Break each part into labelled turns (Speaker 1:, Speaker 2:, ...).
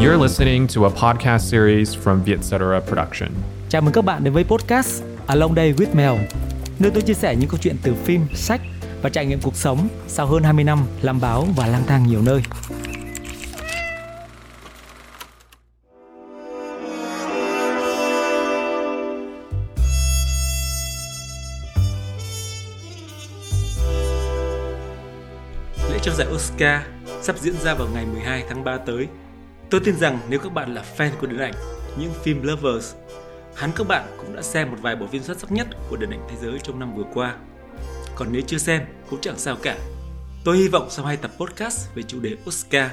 Speaker 1: You're listening to a podcast series from Vietcetera Production.
Speaker 2: Chào mừng các bạn đến với podcast Along Day with Mel, nơi tôi chia sẻ những câu chuyện từ phim, sách và trải nghiệm cuộc sống sau hơn 20 năm làm báo và lang thang nhiều nơi. Lễ trao giải Oscar sắp diễn ra vào ngày 12 tháng 3 tới. Tôi tin rằng nếu các bạn là fan của điện ảnh, những phim lovers, hẳn các bạn cũng đã xem một vài bộ phim xuất sắc nhất của điện ảnh thế giới trong năm vừa qua. Còn nếu chưa xem cũng chẳng sao cả. Tôi hy vọng sau hai tập podcast về chủ đề Oscar,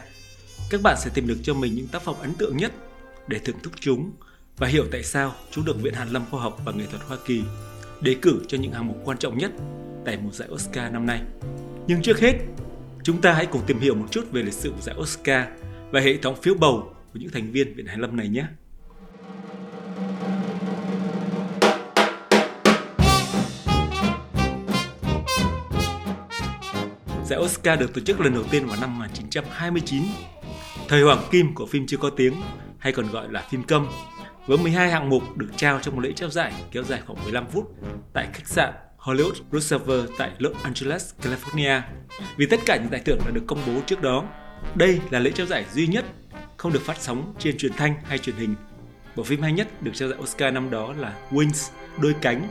Speaker 2: các bạn sẽ tìm được cho mình những tác phẩm ấn tượng nhất để thưởng thức chúng và hiểu tại sao chúng được Viện Hàn Lâm Khoa học và Nghệ thuật Hoa Kỳ đề cử cho những hạng mục quan trọng nhất tại một giải Oscar năm nay. Nhưng trước hết, chúng ta hãy cùng tìm hiểu một chút về lịch sử của giải Oscar và hệ thống phiếu bầu của những thành viên Viện Hàn Lâm này nhé. Giải Oscar được tổ chức lần đầu tiên vào năm 1929. Thời hoàng kim của phim chưa có tiếng, hay còn gọi là phim câm, với 12 hạng mục được trao trong một lễ trao giải kéo dài khoảng 15 phút tại khách sạn Hollywood Roosevelt tại Los Angeles, California. Vì tất cả những giải thưởng đã được công bố trước đó, đây là lễ trao giải duy nhất không được phát sóng trên truyền thanh hay truyền hình. Bộ phim hay nhất được trao giải Oscar năm đó là Wings, Đôi cánh.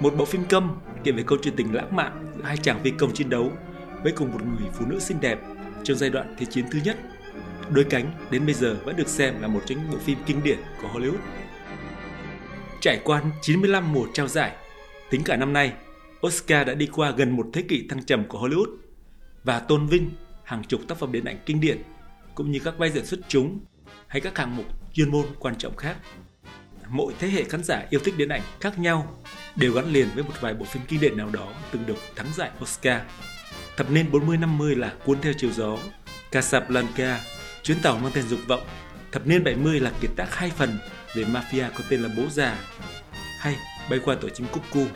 Speaker 2: Một bộ phim câm kể về câu chuyện tình lãng mạn giữa hai chàng phi công chiến đấu với cùng một người phụ nữ xinh đẹp trong giai đoạn Thế chiến thứ nhất. Đôi cánh đến bây giờ vẫn được xem là một trong những bộ phim kinh điển của Hollywood. Trải qua 95 mùa trao giải, tính cả năm nay, Oscar đã đi qua gần một thế kỷ thăng trầm của Hollywood và tôn vinh hàng chục tác phẩm điện ảnh kinh điển cũng như các vai diễn xuất chúng hay các hạng mục chuyên môn quan trọng khác. Mỗi thế hệ khán giả yêu thích điện ảnh khác nhau đều gắn liền với một vài bộ phim kinh điển nào đó từng được thắng giải Oscar. Thập niên 40-50 là Cuốn theo chiều gió, Casablanca, Chuyến tàu mang tên dục vọng. Thập niên 70 là kiệt tác hai phần về mafia có tên là Bố già hay Bay qua tổ chim Cuckoo.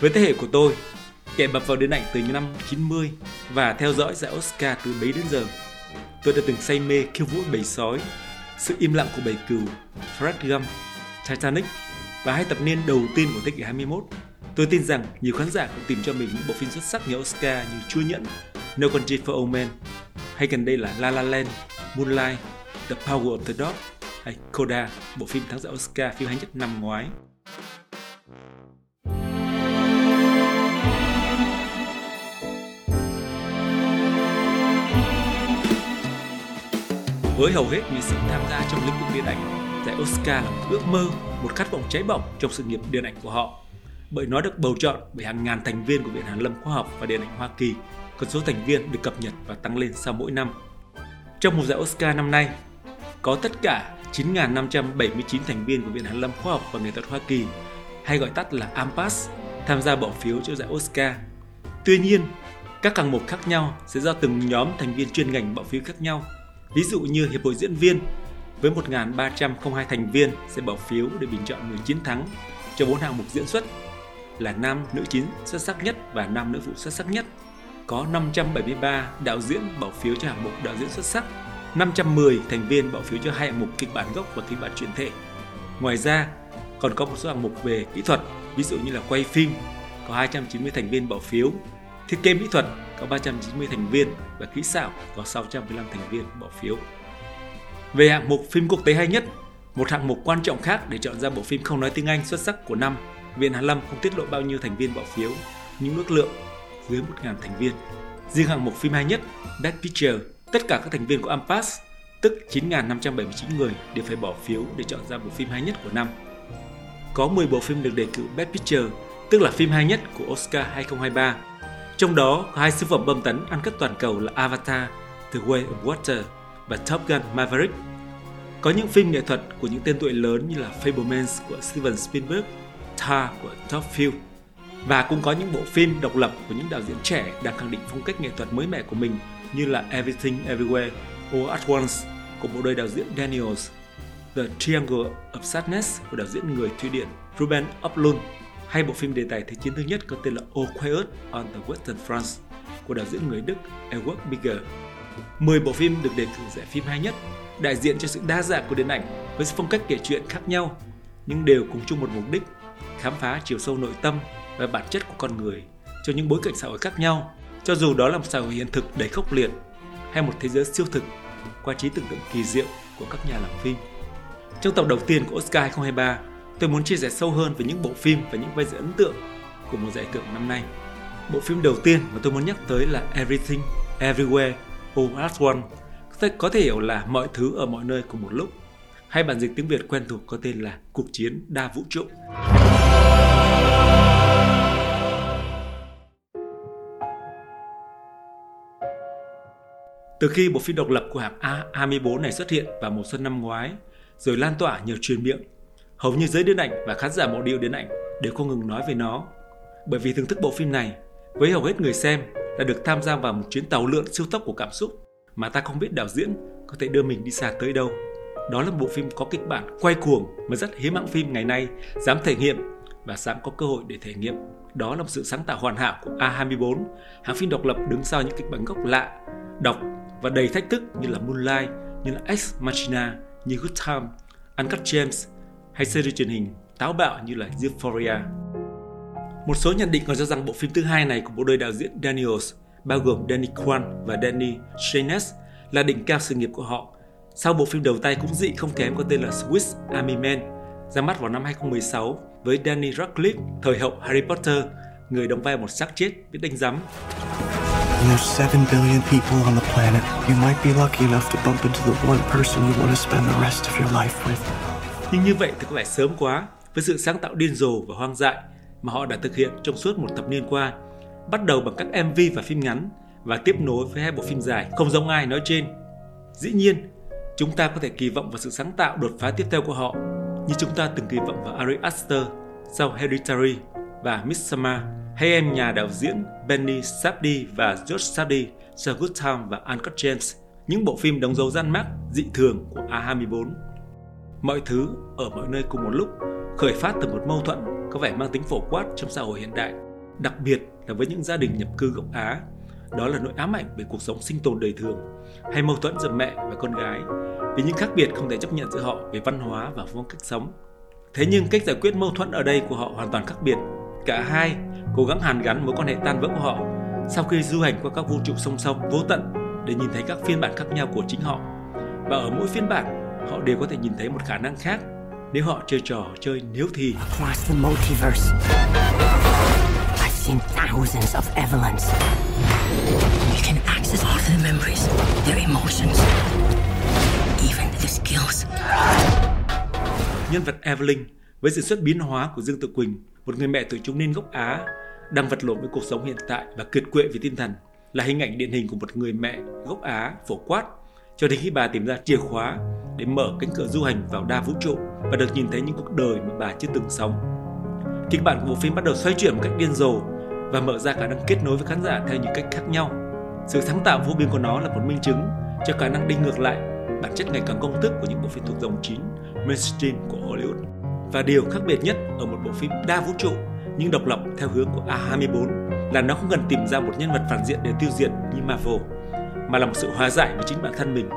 Speaker 2: Với thế hệ của tôi, kẻ bập vào điện ảnh từ những năm 90 và theo dõi giải Oscar từ bấy đến giờ. Tôi đã từng say mê khiêu vũ bầy sói, sự im lặng của bầy cừu, Fred Gump, Titanic và hai thập niên đầu tiên của thế kỷ 21. Tôi tin rằng nhiều khán giả cũng tìm cho mình những bộ phim xuất sắc như Oscar như Chúa Nhẫn, No Country for Old Men, hay gần đây là La La Land, Moonlight, The Power of the Dog hay Coda, bộ phim thắng giải Oscar phim hay nhất năm ngoái. Với hầu hết những sự tham gia trong lĩnh vực điện ảnh, giải Oscar là một ước mơ, một khát vọng cháy bỏng trong sự nghiệp điện ảnh của họ. Bởi nó được bầu chọn bởi hàng ngàn thành viên của Viện Hàn Lâm Khoa học và Điện ảnh Hoa Kỳ, con số thành viên được cập nhật và tăng lên sau mỗi năm. Trong một giải Oscar năm nay, có tất cả 9.579 thành viên của Viện Hàn Lâm Khoa học và Nghệ thuật Hoa Kỳ, hay gọi tắt là AMPAS, tham gia bỏ phiếu cho giải Oscar. Tuy nhiên, các hạng mục khác nhau sẽ do từng nhóm thành viên chuyên ngành bỏ phiếu khác nhau. Ví dụ như Hiệp hội Diễn viên với 1.302 thành viên sẽ bỏ phiếu để bình chọn người chiến thắng cho bốn hạng mục diễn xuất là nam nữ chính xuất sắc nhất và nam nữ phụ xuất sắc nhất. Có 573 đạo diễn bỏ phiếu cho hạng mục đạo diễn xuất sắc, 510 thành viên bỏ phiếu cho hai hạng mục kịch bản gốc và kịch bản chuyển thể. Ngoài ra, còn có một số hạng mục về kỹ thuật, ví dụ như là quay phim, có 290 thành viên bỏ phiếu, thiết kế mỹ thuật có 390 thành viên và kỹ xảo có 615 thành viên bỏ phiếu. Về hạng mục phim quốc tế hay nhất, một hạng mục quan trọng khác để chọn ra bộ phim không nói tiếng Anh xuất sắc của năm, Viện Hàn Lâm không tiết lộ bao nhiêu thành viên bỏ phiếu, nhưng ước lượng dưới 1.000 thành viên. Riêng hạng mục phim hay nhất, Best Picture, tất cả các thành viên của AMPAS, tức 9.579 người đều phải bỏ phiếu để chọn ra bộ phim hay nhất của năm. Có 10 bộ phim được đề cử Best Picture, tức là phim hay nhất của Oscar 2023. Trong đó có hai siêu phẩm bom tấn ăn cắp toàn cầu là Avatar, The Way of Water và Top Gun Maverick. Có những phim nghệ thuật của những tên tuổi lớn như là Fablemans của Steven Spielberg, Tar của Top Field và cũng có những bộ phim độc lập của những đạo diễn trẻ đang khẳng định phong cách nghệ thuật mới mẻ của mình như là Everything Everywhere All at Once của bộ đôi đạo diễn Daniels, The Triangle of Sadness của đạo diễn người Thụy Điển Ruben Östlund hay bộ phim đề tài Thế chiến thứ nhất có tên là All Quiet on the Western Front của đạo diễn người Đức Edward Bigger. 10 bộ phim được đề cử giải phim hay nhất, đại diện cho sự đa dạng của điện ảnh với phong cách kể chuyện khác nhau, nhưng đều cùng chung một mục đích, khám phá chiều sâu nội tâm và bản chất của con người cho những bối cảnh xã hội khác nhau, cho dù đó là một xã hội hiện thực đầy khốc liệt hay một thế giới siêu thực qua trí tưởng tượng kỳ diệu của các nhà làm phim. Trong tập đầu tiên của Oscar 2023, tôi muốn chia sẻ sâu hơn về những bộ phim và những vai diễn ấn tượng của một giải thưởng năm nay. Bộ phim đầu tiên mà tôi muốn nhắc tới là Everything, Everywhere, All at Once, có thể hiểu là mọi thứ ở mọi nơi cùng một lúc. Hay bản dịch tiếng Việt quen thuộc có tên là Cuộc chiến đa vũ trụ. Từ khi bộ phim độc lập của hãng A24 này xuất hiện vào mùa xuân năm ngoái, rồi lan tỏa nhiều truyền miệng, hầu như giới điện ảnh và khán giả mộ điệu điện ảnh đều không ngừng nói về nó. Bởi vì thưởng thức bộ phim này, với hầu hết người xem là được tham gia vào một chuyến tàu lượn siêu tốc của cảm xúc mà ta không biết đạo diễn có thể đưa mình đi xa tới đâu. Đó là một bộ phim có kịch bản quay cuồng mà rất hiếm hãng phim ngày nay dám thể nghiệm và dám có cơ hội để thể nghiệm. Đó là một sự sáng tạo hoàn hảo của A24, hãng phim độc lập đứng sau những kịch bản gốc lạ, độc và đầy thách thức như là Moonlight, như là Ex Machina, như Good Time, Uncut james hay series truyền hình táo bạo như là Euphoria. Một số nhận định còn cho rằng bộ phim thứ hai này của bộ đôi đạo diễn Daniels, bao gồm Danny Kwan và Danny Shanes, là đỉnh cao sự nghiệp của họ. Sau bộ phim đầu tay cũng dị không kém có tên là Swiss Army Man, ra mắt vào năm 2016 với Danny Radcliffe, thời hậu Harry Potter, người đóng vai một xác chết biết đánh giám. There's 7 billion people on the planet. You might be lucky enough to bump into the one person you want to spend the rest of your life with. Nhưng như vậy thì có vẻ sớm quá với sự sáng tạo điên rồ và hoang dại mà họ đã thực hiện trong suốt một thập niên qua, bắt đầu bằng các MV và phim ngắn và tiếp nối với hai bộ phim dài không giống ai nói trên. Dĩ nhiên, chúng ta có thể kỳ vọng vào sự sáng tạo đột phá tiếp theo của họ, như chúng ta từng kỳ vọng vào Ari Aster sau Hereditary và Midsommar, hay em nhà đạo diễn Benny Safdie và George Safdie sau Good Time và Uncut Gems, những bộ phim đóng dấu gian mác dị thường của A24. Mọi thứ ở mọi nơi cùng một lúc khởi phát từ một mâu thuẫn có vẻ mang tính phổ quát trong xã hội hiện đại, đặc biệt là với những gia đình nhập cư gốc Á. Đó là nỗi ám ảnh về cuộc sống sinh tồn đời thường, hay mâu thuẫn giữa mẹ và con gái, vì những khác biệt không thể chấp nhận giữa họ về văn hóa và phong cách sống. Thế nhưng cách giải quyết mâu thuẫn ở đây của họ hoàn toàn khác biệt. Cả hai cố gắng hàn gắn mối quan hệ tan vỡ của họ sau khi du hành qua các vũ trụ song song vô tận để nhìn thấy các phiên bản khác nhau của chính họ. Và ở mỗi phiên bản, họ đều có thể nhìn thấy một khả năng khác nếu họ chơi trò chơi nếu thì. Across the multiverse, I've seen thousands of Evelyns. You can access all their memories, their emotions, even their skills. Nhân vật Evelyn với sự xuất biến hóa của Dương Tự Quỳnh, một người mẹ tuổi trung niên gốc Á đang vật lộn với cuộc sống hiện tại và kiệt quệ về tinh thần, là hình ảnh điển hình của một người mẹ gốc Á phổ quát cho đến khi bà tìm ra chìa khóa để mở cánh cửa du hành vào đa vũ trụ và được nhìn thấy những cuộc đời mà bà chưa từng sống. Kịch bản của bộ phim bắt đầu xoay chuyển một cách điên rồ và mở ra khả năng kết nối với khán giả theo những cách khác nhau. Sự sáng tạo vô biên của nó là một minh chứng cho khả năng đi ngược lại bản chất ngày càng công thức của những bộ phim thuộc dòng chính mainstream của Hollywood. Và điều khác biệt nhất ở một bộ phim đa vũ trụ, nhưng độc lập theo hướng của A24 là nó không cần tìm ra một nhân vật phản diện để tiêu diệt như Marvel mà là một sự hòa giải với chính bản thân mình.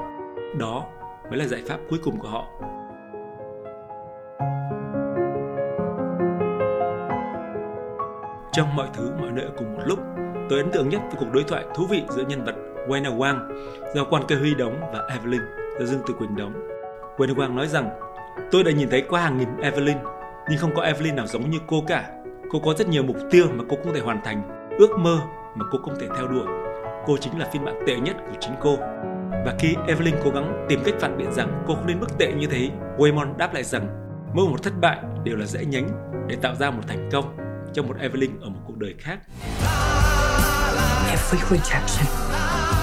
Speaker 2: Đó mới là giải pháp cuối cùng của họ. Trong mọi thứ mọi nơi cùng một lúc, tôi ấn tượng nhất với cuộc đối thoại thú vị giữa nhân vật Wayne Wang do Quan Cơ Huy đóng và Evelyn do Dương Tử Quỳnh đóng. Wayne Wang nói rằng Tôi đã nhìn thấy qua hàng nghìn Evelyn, nhưng không có Evelyn nào giống như cô cả. Cô có rất nhiều mục tiêu mà cô không thể hoàn thành, ước mơ mà cô không thể theo đuổi cô chính là phiên bản tệ nhất của chính cô. Và khi Evelyn cố gắng tìm cách phản biện rằng cô không nên mức tệ như thế, Waymon đáp lại rằng mỗi một thất bại đều là rẽ nhánh để tạo ra một thành công cho một Evelyn ở một cuộc đời khác. Every rejection,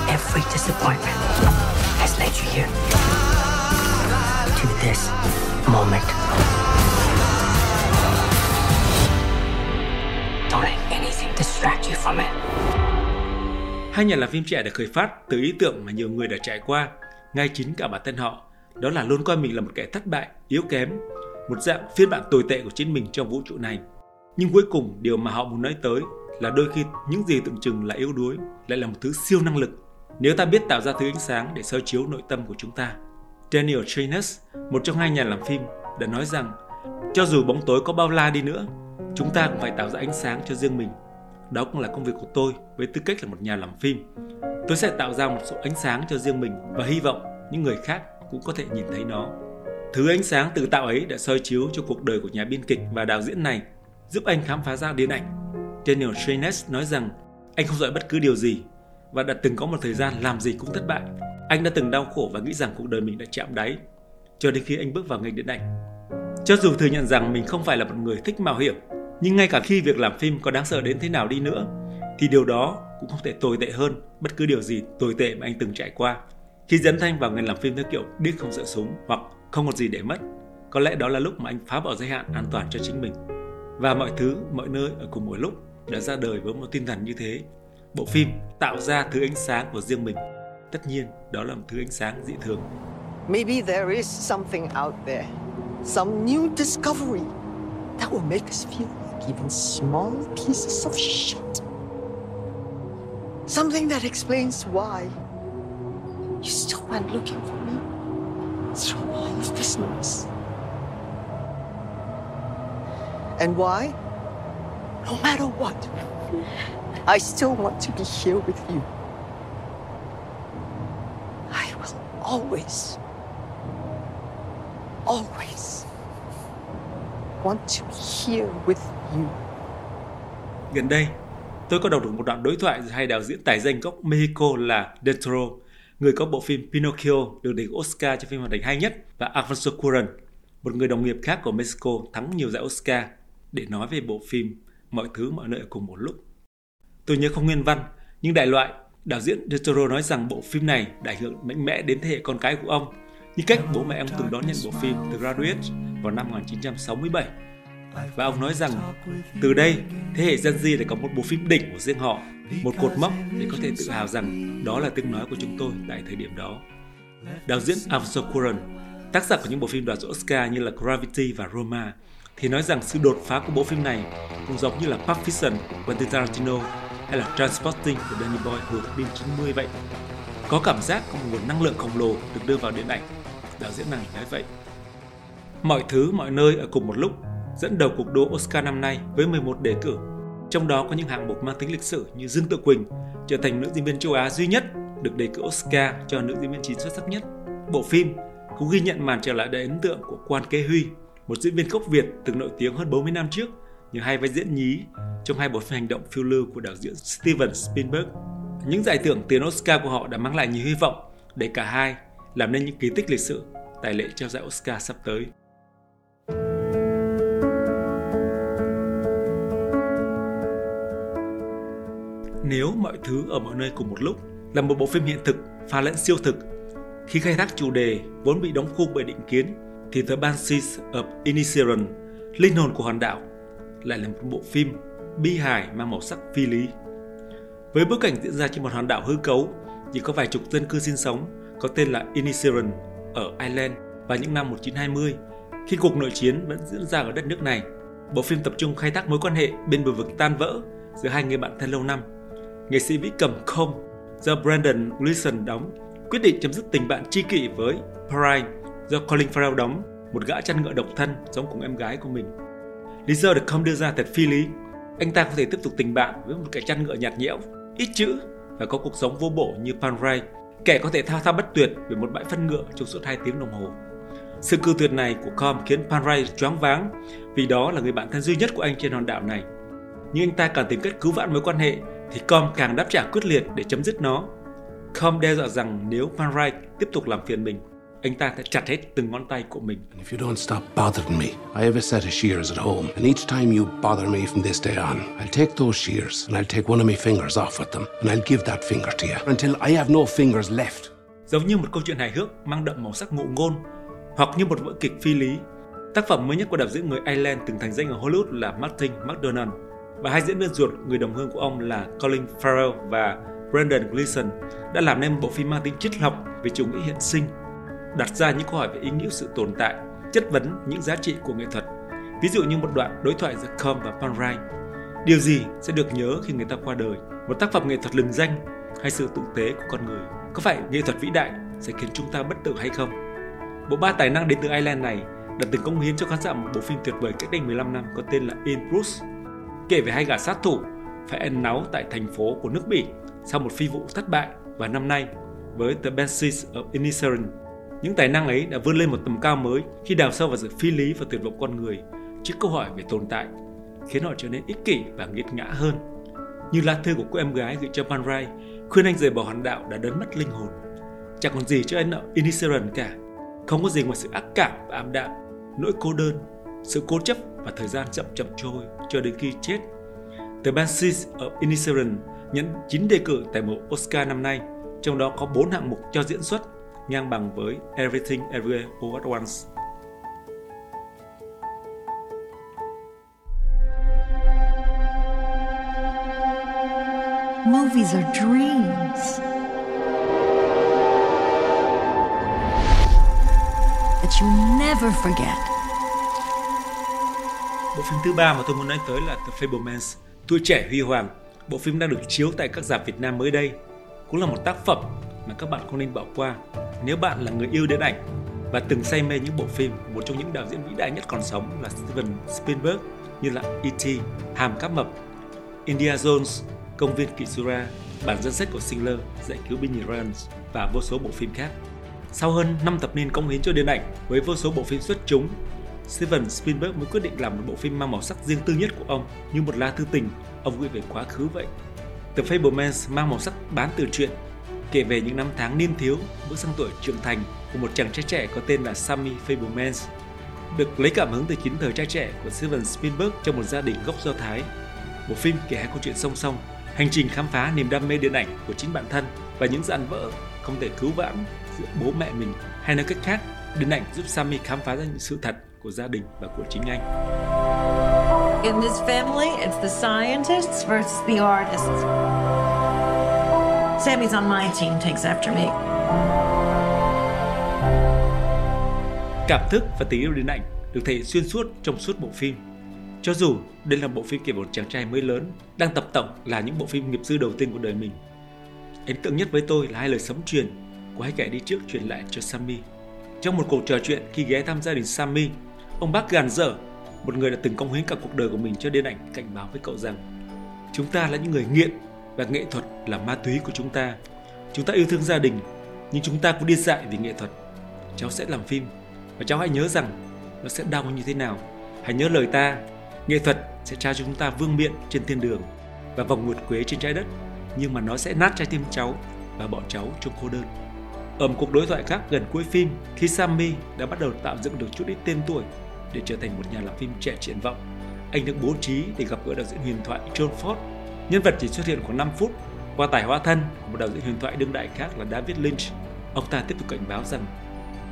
Speaker 2: every disappointment has led you here to this moment. Don't let anything distract you from it. Hai nhà làm phim trẻ được khởi phát từ ý tưởng mà nhiều người đã trải qua, ngay chính cả bản thân họ. Đó là luôn coi mình là một kẻ thất bại, yếu kém, một dạng phiên bản tồi tệ của chính mình trong vũ trụ này. Nhưng cuối cùng điều mà họ muốn nói tới là đôi khi những gì tưởng chừng là yếu đuối lại là một thứ siêu năng lực. nếu ta biết tạo ra thứ ánh sáng để soi chiếu nội tâm của chúng ta. Daniel Trainus, một trong hai nhà làm phim, đã nói rằng cho dù bóng tối có bao la đi nữa, chúng ta cũng phải tạo ra ánh sáng cho riêng mình. Đó cũng là công việc của tôi với tư cách là một nhà làm phim. Tôi sẽ tạo ra một số ánh sáng cho riêng mình và hy vọng những người khác cũng có thể nhìn thấy nó. Thứ ánh sáng tự tạo ấy đã soi chiếu cho cuộc đời của nhà biên kịch và đạo diễn này, giúp anh khám phá ra điện ảnh. Daniel Shanes nói rằng anh không giỏi bất cứ điều gì và đã từng có một thời gian làm gì cũng thất bại. Anh đã từng đau khổ và nghĩ rằng cuộc đời mình đã chạm đáy, cho đến khi anh bước vào ngành điện ảnh. Cho dù thừa nhận rằng mình không phải là một người thích mạo hiểm, nhưng ngay cả khi việc làm phim có đáng sợ đến thế nào đi nữa, thì điều đó cũng không thể tồi tệ hơn bất cứ điều gì tồi tệ mà anh từng trải qua. Khi dấn thanh vào ngành làm phim theo kiểu điếc không sợ súng hoặc không còn gì để mất, có lẽ đó là lúc mà anh phá bỏ giới hạn an toàn cho chính mình. Và mọi thứ, mọi nơi ở cùng một lúc đã ra đời với một tinh thần như thế. Bộ phim tạo ra thứ ánh sáng của riêng mình. Tất nhiên, đó là một thứ ánh sáng dị thường.
Speaker 3: Maybe there is something out there, some new discovery that will make us feel even small pieces of shit. Something that explains why you still went looking for me through all of this noise. And why? No matter what, I still want to be here with you. I will always, always want to here with you.
Speaker 2: Gần đây, tôi có đọc được một đoạn đối thoại giữa hai đạo diễn tài danh gốc Mexico là De Toro, người có bộ phim Pinocchio được đề Oscar cho phim hoạt hình hay nhất, và Alfonso Cuarón, một người đồng nghiệp khác của Mexico thắng nhiều giải Oscar, để nói về bộ phim Mọi thứ mọi nơi ở cùng một lúc. Tôi nhớ không nguyên văn, nhưng đại loại, đạo diễn De Toro nói rằng bộ phim này đã ảnh hưởng mạnh mẽ đến thế hệ con cái của ông, như cách bố mẹ ông từng đón nhận bộ phim The Graduate vào năm 1967. Và ông nói rằng từ đây, thế hệ Gen Z lại có một bộ phim đỉnh của riêng họ, một cột mốc để có thể tự hào rằng đó là tiếng nói của chúng tôi tại thời điểm đó. Đạo diễn Alfonso Cuarón, tác giả của những bộ phim đoạt giải Oscar như là Gravity và Roma, thì nói rằng sự đột phá của bộ phim này cũng giống như là Pulp Fiction của Quentin Tarantino hay là Transporting của Danny Boy hồi thập niên 90 vậy. Có cảm giác có một nguồn năng lượng khổng lồ được đưa vào điện ảnh. Đạo diễn này nói vậy. Mọi thứ, mọi nơi ở cùng một lúc dẫn đầu cuộc đua Oscar năm nay với 11 đề cử. Trong đó có những hạng mục mang tính lịch sử như Dương Tự Quỳnh trở thành nữ diễn viên châu Á duy nhất được đề cử Oscar cho nữ diễn viên chính xuất sắc nhất. Bộ phim cũng ghi nhận màn trở lại đầy ấn tượng của Quan Kế Huy, một diễn viên gốc Việt từng nổi tiếng hơn 40 năm trước nhờ hai vai diễn nhí trong hai bộ phim hành động phiêu lưu của đạo diễn Steven Spielberg. Những giải thưởng tiền Oscar của họ đã mang lại nhiều hy vọng để cả hai làm nên những kỳ tích lịch sử tại lễ trao giải Oscar sắp tới. Nếu mọi thứ ở mọi nơi cùng một lúc là một bộ phim hiện thực pha lẫn siêu thực, khi khai thác chủ đề vốn bị đóng khung bởi định kiến, thì The Banshees of Inisherin, linh hồn của hòn đảo, lại là một bộ phim bi hài mang màu sắc phi lý. Với bối cảnh diễn ra trên một hòn đảo hư cấu, chỉ có vài chục dân cư sinh sống, có tên là Inisherin ở Ireland vào những năm 1920, khi cuộc nội chiến vẫn diễn ra ở đất nước này. Bộ phim tập trung khai thác mối quan hệ bên bờ vực tan vỡ giữa hai người bạn thân lâu năm nghệ sĩ vĩ cầm không do Brandon Gleeson đóng quyết định chấm dứt tình bạn tri kỷ với Pride do Colin Farrell đóng, một gã chăn ngựa độc thân giống cùng em gái của mình. Lý do được không đưa ra thật phi lý. Anh ta có thể tiếp tục tình bạn với một kẻ chăn ngựa nhạt nhẽo, ít chữ và có cuộc sống vô bổ như Panray, kẻ có thể thao thao bất tuyệt về một bãi phân ngựa trong suốt 2 tiếng đồng hồ. Sự cư tuyệt này của Com khiến Panray choáng váng vì đó là người bạn thân duy nhất của anh trên hòn đảo này. Nhưng anh ta càng tìm cách cứu vãn mối quan hệ thì Com càng đáp trả quyết liệt để chấm dứt nó. Com đe dọa rằng nếu Van Wright tiếp tục làm phiền mình, anh ta sẽ chặt hết từng ngón tay của mình.
Speaker 4: If you don't stop bothering me, I have a set of shears at home, and each time you bother me from this day on, I'll take those shears and I'll take one of my fingers off with them, and I'll give that finger to you until I have no fingers left.
Speaker 2: Giống như một câu chuyện hài hước mang đậm màu sắc ngụ ngôn, hoặc như một vở kịch phi lý. Tác phẩm mới nhất của đạo diễn người Ireland từng thành danh ở Hollywood là Martin McDonagh và hai diễn viên ruột người đồng hương của ông là Colin Farrell và Brendan Gleeson đã làm nên một bộ phim mang tính triết học về chủ nghĩa hiện sinh, đặt ra những câu hỏi về ý nghĩa sự tồn tại, chất vấn những giá trị của nghệ thuật. Ví dụ như một đoạn đối thoại giữa Com và Pan Điều gì sẽ được nhớ khi người ta qua đời? Một tác phẩm nghệ thuật lừng danh hay sự tử tế của con người? Có phải nghệ thuật vĩ đại sẽ khiến chúng ta bất tử hay không? Bộ ba tài năng đến từ Ireland này đã từng công hiến cho khán giả một bộ phim tuyệt vời cách đây 15 năm có tên là In Bruce, kể về hai gã sát thủ phải ẩn náu tại thành phố của nước Bỉ sau một phi vụ thất bại và năm nay với The Banshees of Inisherin. Những tài năng ấy đã vươn lên một tầm cao mới khi đào sâu vào sự phi lý và tuyệt vọng con người trước câu hỏi về tồn tại, khiến họ trở nên ích kỷ và nghiệt ngã hơn. Như lá thư của cô em gái gửi cho Van Ray, khuyên anh rời bỏ hòn đạo đã đánh mất linh hồn. Chẳng còn gì cho anh ở Inisherin cả. Không có gì ngoài sự ác cảm và ảm đạm, nỗi cô đơn, sự cố chấp và thời gian chậm chậm trôi cho đến khi chết. The Banshees of Inisherin nhận 9 đề cử tại một Oscar năm nay, trong đó có 4 hạng mục cho diễn xuất, ngang bằng với Everything Everywhere All at Once.
Speaker 5: Movies are dreams that you never forget.
Speaker 2: Bộ phim thứ ba mà tôi muốn nói tới là The Fablemans, Tuổi trẻ huy hoàng. Bộ phim đang được chiếu tại các rạp Việt Nam mới đây. Cũng là một tác phẩm mà các bạn không nên bỏ qua nếu bạn là người yêu điện ảnh và từng say mê những bộ phim một trong những đạo diễn vĩ đại nhất còn sống là Steven Spielberg như là E.T., Hàm Cáp Mập, India Jones, Công viên Kitsura, bản danh sách của Singler, Giải cứu binh Ryan và vô số bộ phim khác. Sau hơn 5 thập niên công hiến cho điện ảnh với vô số bộ phim xuất chúng, Steven Spielberg mới quyết định làm một bộ phim mang màu sắc riêng tư nhất của ông như một lá thư tình ông gửi về quá khứ vậy. The Fablemans mang màu sắc bán từ truyện, kể về những năm tháng niên thiếu bước sang tuổi trưởng thành của một chàng trai trẻ có tên là Sammy Fablemans. Được lấy cảm hứng từ chính thời trai trẻ của Steven Spielberg trong một gia đình gốc Do Thái. Bộ phim kể hai câu chuyện song song, hành trình khám phá niềm đam mê điện ảnh của chính bản thân và những dạn vỡ không thể cứu vãn giữa bố mẹ mình hay nói cách khác, điện ảnh giúp Sammy khám phá ra những sự thật của gia đình và của chính anh.
Speaker 5: In this family, it's the scientists versus the artists. Sammy's on my team, takes after me.
Speaker 2: Cảm thức và tình yêu điện ảnh được thể hiện xuyên suốt trong suốt bộ phim. Cho dù đây là bộ phim kể một chàng trai mới lớn đang tập tổng là những bộ phim nghiệp dư đầu tiên của đời mình. Ấn tượng nhất với tôi là hai lời sấm truyền của hai kẻ đi trước truyền lại cho Sammy. Trong một cuộc trò chuyện khi ghé thăm gia đình Sammy, ông bác gàn dở, một người đã từng công hiến cả cuộc đời của mình cho điện ảnh cảnh báo với cậu rằng chúng ta là những người nghiện và nghệ thuật là ma túy của chúng ta. Chúng ta yêu thương gia đình, nhưng chúng ta cũng điên dại vì nghệ thuật. Cháu sẽ làm phim và cháu hãy nhớ rằng nó sẽ đau như thế nào. Hãy nhớ lời ta, nghệ thuật sẽ trao cho chúng ta vương miện trên thiên đường và vòng nguyệt quế trên trái đất, nhưng mà nó sẽ nát trái tim cháu và bỏ cháu trong cô đơn. Ở một cuộc đối thoại khác gần cuối phim, khi Sammy đã bắt đầu tạo dựng được chút ít tên tuổi để trở thành một nhà làm phim trẻ triển vọng, anh được bố trí để gặp gỡ đạo diễn huyền thoại John Ford. Nhân vật chỉ xuất hiện khoảng 5 phút qua tài hóa thân của một đạo diễn huyền thoại đương đại khác là David Lynch. Ông ta tiếp tục cảnh báo rằng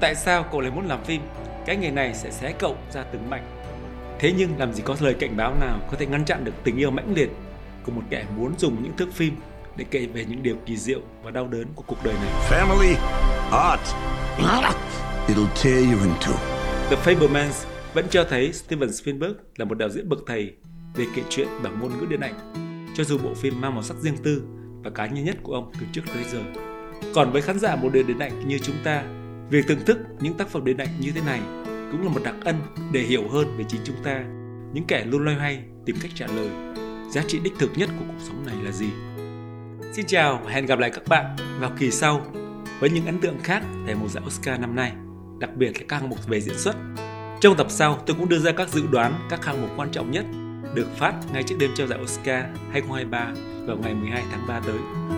Speaker 2: Tại sao cậu lại muốn làm phim? Cái nghề này sẽ xé cậu ra từng mảnh. Thế nhưng làm gì có lời cảnh báo nào có thể ngăn chặn được tình yêu mãnh liệt của một kẻ muốn dùng những thước phim để kể về những điều kỳ diệu và đau đớn của cuộc đời này.
Speaker 6: Family, art. It'll tear you in two.
Speaker 2: The Fablemans vẫn cho thấy Steven Spielberg là một đạo diễn bậc thầy về kể chuyện bằng ngôn ngữ điện ảnh, cho dù bộ phim mang màu sắc riêng tư và cá nhân nhất của ông từ trước tới giờ. Còn với khán giả một đời điện ảnh như chúng ta, việc thưởng thức những tác phẩm điện ảnh như thế này cũng là một đặc ân để hiểu hơn về chính chúng ta, những kẻ luôn loay hoay tìm cách trả lời giá trị đích thực nhất của cuộc sống này là gì. Xin chào và hẹn gặp lại các bạn vào kỳ sau với những ấn tượng khác về mùa giải Oscar năm nay, đặc biệt là các hạng mục về diễn xuất. Trong tập sau, tôi cũng đưa ra các dự đoán các hạng mục quan trọng nhất được phát ngay trước đêm trao giải Oscar 2023 vào ngày 12 tháng 3 tới.